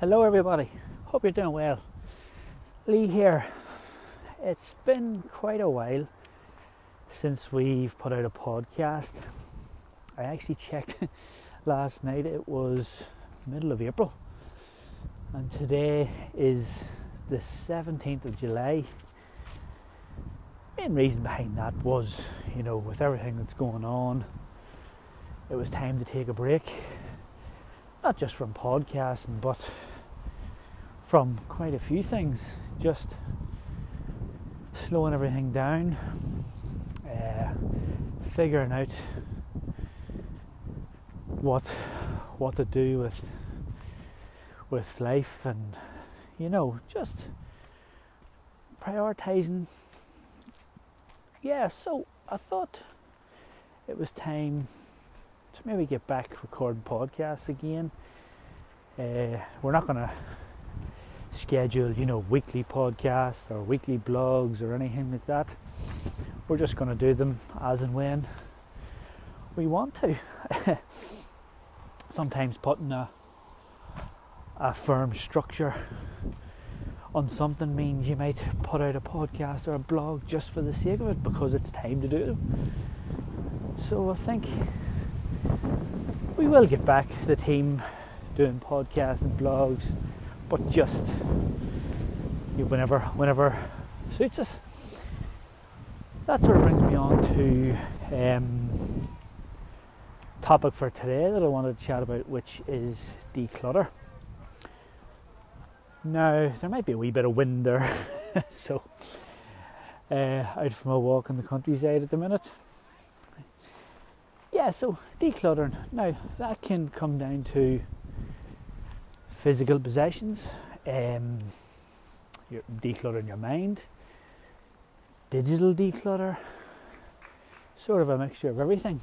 Hello, everybody. Hope you're doing well. Lee here. It's been quite a while since we've put out a podcast. I actually checked last night, it was middle of April, and today is the 17th of July. Main reason behind that was, you know, with everything that's going on, it was time to take a break. Not just from podcasting, but from quite a few things. Just slowing everything down, uh, figuring out what what to do with with life, and you know, just prioritizing. Yeah, so I thought it was time to maybe get back recording podcasts again. Uh, we're not to schedule, you know, weekly podcasts or weekly blogs or anything like that. We're just going to do them as and when we want to. Sometimes putting a a firm structure on something means you might put out a podcast or a blog just for the sake of it because it's time to do them. So I think we will get back the team doing podcasts and blogs but just whenever whenever suits us. That sort of brings me on to um, topic for today that I wanted to chat about, which is declutter. Now there might be a wee bit of wind there, so uh, out from a walk in the countryside at the minute. Yeah, so decluttering. Now that can come down to physical possessions, um, you're decluttering your mind, digital declutter, sort of a mixture of everything.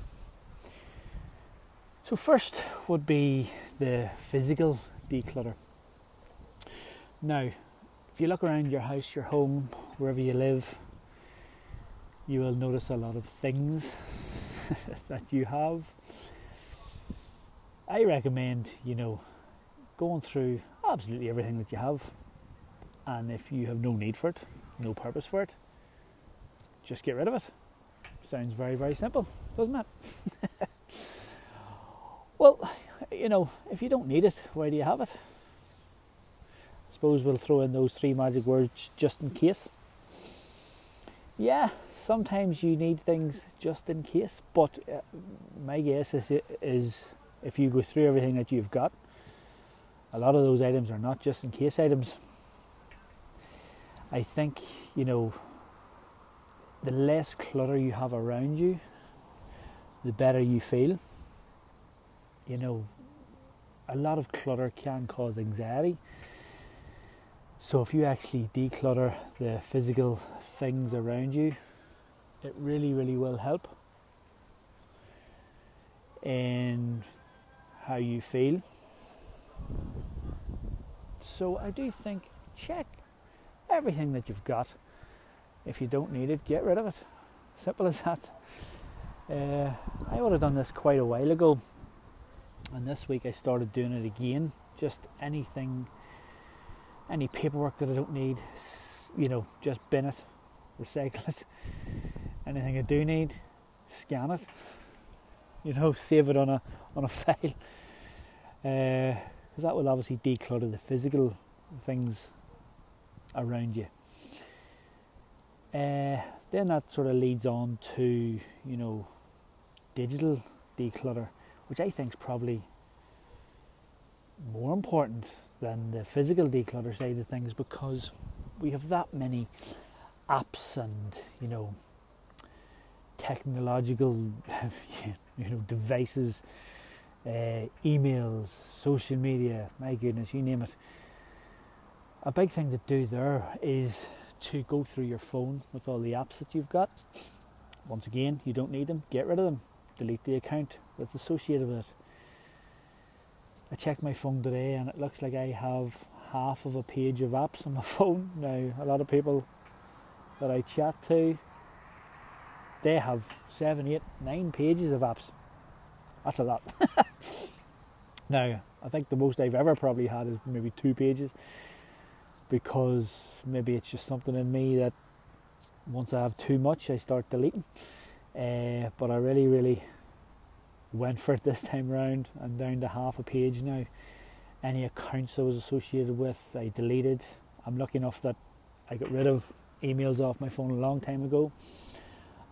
So, first would be the physical declutter. Now, if you look around your house, your home, wherever you live, you will notice a lot of things that you have. I recommend, you know, going through absolutely everything that you have, and if you have no need for it, no purpose for it, just get rid of it. Sounds very, very simple, doesn't it? well, you know, if you don't need it, why do you have it? I suppose we'll throw in those three magic words just in case. Yeah, sometimes you need things just in case, but uh, my guess is, is if you go through everything that you've got, a lot of those items are not just in case items. I think, you know, the less clutter you have around you, the better you feel. You know, a lot of clutter can cause anxiety. So if you actually declutter the physical things around you, it really, really will help in how you feel. So I do think check everything that you've got. If you don't need it, get rid of it. Simple as that. Uh, I would have done this quite a while ago, and this week I started doing it again. Just anything, any paperwork that I don't need, you know, just bin it, recycle it. Anything I do need, scan it. You know, save it on a on a file. Uh, because that will obviously declutter the physical things around you. Uh, then that sort of leads on to you know digital declutter, which I think is probably more important than the physical declutter side of things because we have that many apps and you know technological you know devices uh, emails, social media, my goodness, you name it. A big thing to do there is to go through your phone with all the apps that you've got. Once again, you don't need them, get rid of them, delete the account that's associated with it. I checked my phone today and it looks like I have half of a page of apps on my phone. Now, a lot of people that I chat to, they have seven, eight, nine pages of apps. That's a lot. Now, I think the most I've ever probably had is maybe two pages because maybe it's just something in me that once I have too much, I start deleting. Uh, but I really, really went for it this time round. I'm down to half a page now. Any accounts I was associated with, I deleted. I'm lucky enough that I got rid of emails off my phone a long time ago.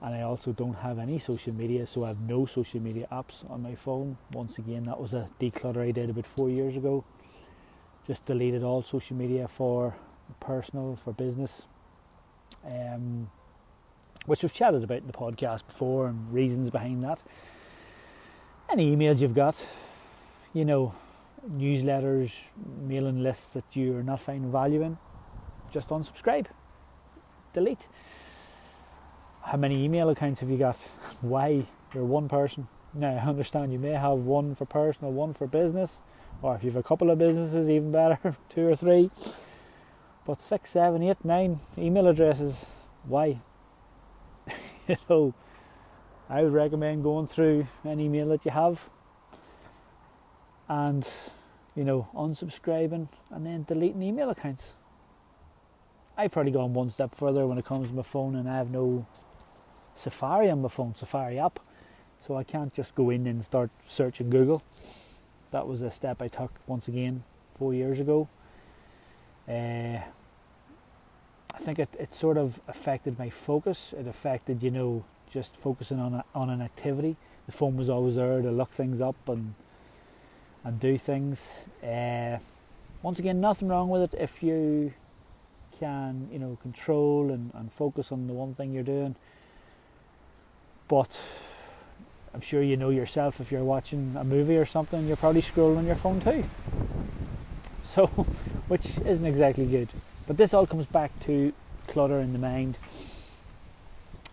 And I also don't have any social media, so I have no social media apps on my phone. Once again, that was a declutter I did about four years ago. Just deleted all social media for personal, for business, um, which we've chatted about in the podcast before and reasons behind that. Any emails you've got, you know, newsletters, mailing lists that you're not finding value in, just unsubscribe, delete. How many email accounts have you got? Why? You're one person. Now, I understand you may have one for personal, one for business, or if you have a couple of businesses, even better, two or three. But six, seven, eight, nine email addresses, why? you know, I would recommend going through an email that you have and, you know, unsubscribing and then deleting email accounts. I've probably gone one step further when it comes to my phone and I have no Safari on my phone, Safari app. So I can't just go in and start searching Google. That was a step I took once again four years ago. Uh, I think it, it sort of affected my focus. It affected, you know, just focusing on a, on an activity. The phone was always there to look things up and and do things. Uh, once again, nothing wrong with it if you can, you know, control and, and focus on the one thing you're doing. But I'm sure you know yourself if you're watching a movie or something, you're probably scrolling your phone too. So, which isn't exactly good. But this all comes back to clutter in the mind.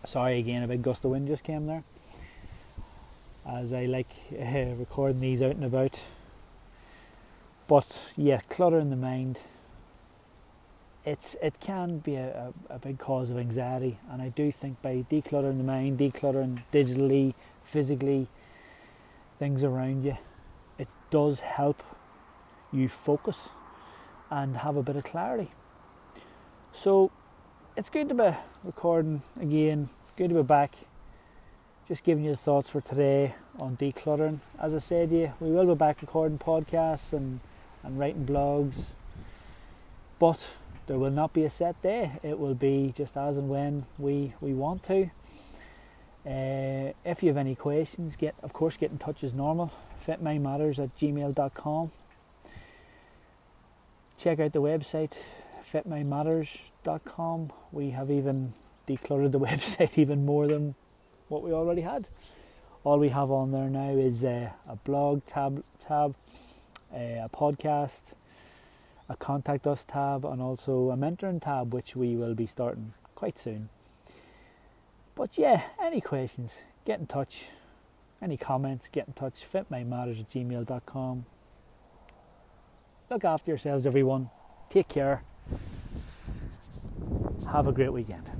Sorry again, a big gust of wind just came there. As I like uh, recording these out and about. But yeah, clutter in the mind. It's it can be a, a, a big cause of anxiety, and I do think by decluttering the mind, decluttering digitally, physically, things around you, it does help you focus and have a bit of clarity. So it's good to be recording again, it's good to be back. Just giving you the thoughts for today on decluttering. As I said, yeah, we will be back recording podcasts and, and writing blogs, but there will not be a set day. It will be just as and when we, we want to. Uh, if you have any questions, get of course get in touch as normal. Fitmymatters at gmail.com. Check out the website fitmymatters.com. We have even decluttered the website even more than what we already had. All we have on there now is uh, a blog tab, tab uh, a podcast, a contact us tab, and also a mentoring tab, which we will be starting quite soon. But yeah, any questions, get in touch. Any comments, get in touch. Fitmymatters at gmail.com. Look after yourselves, everyone. Take care. Have a great weekend.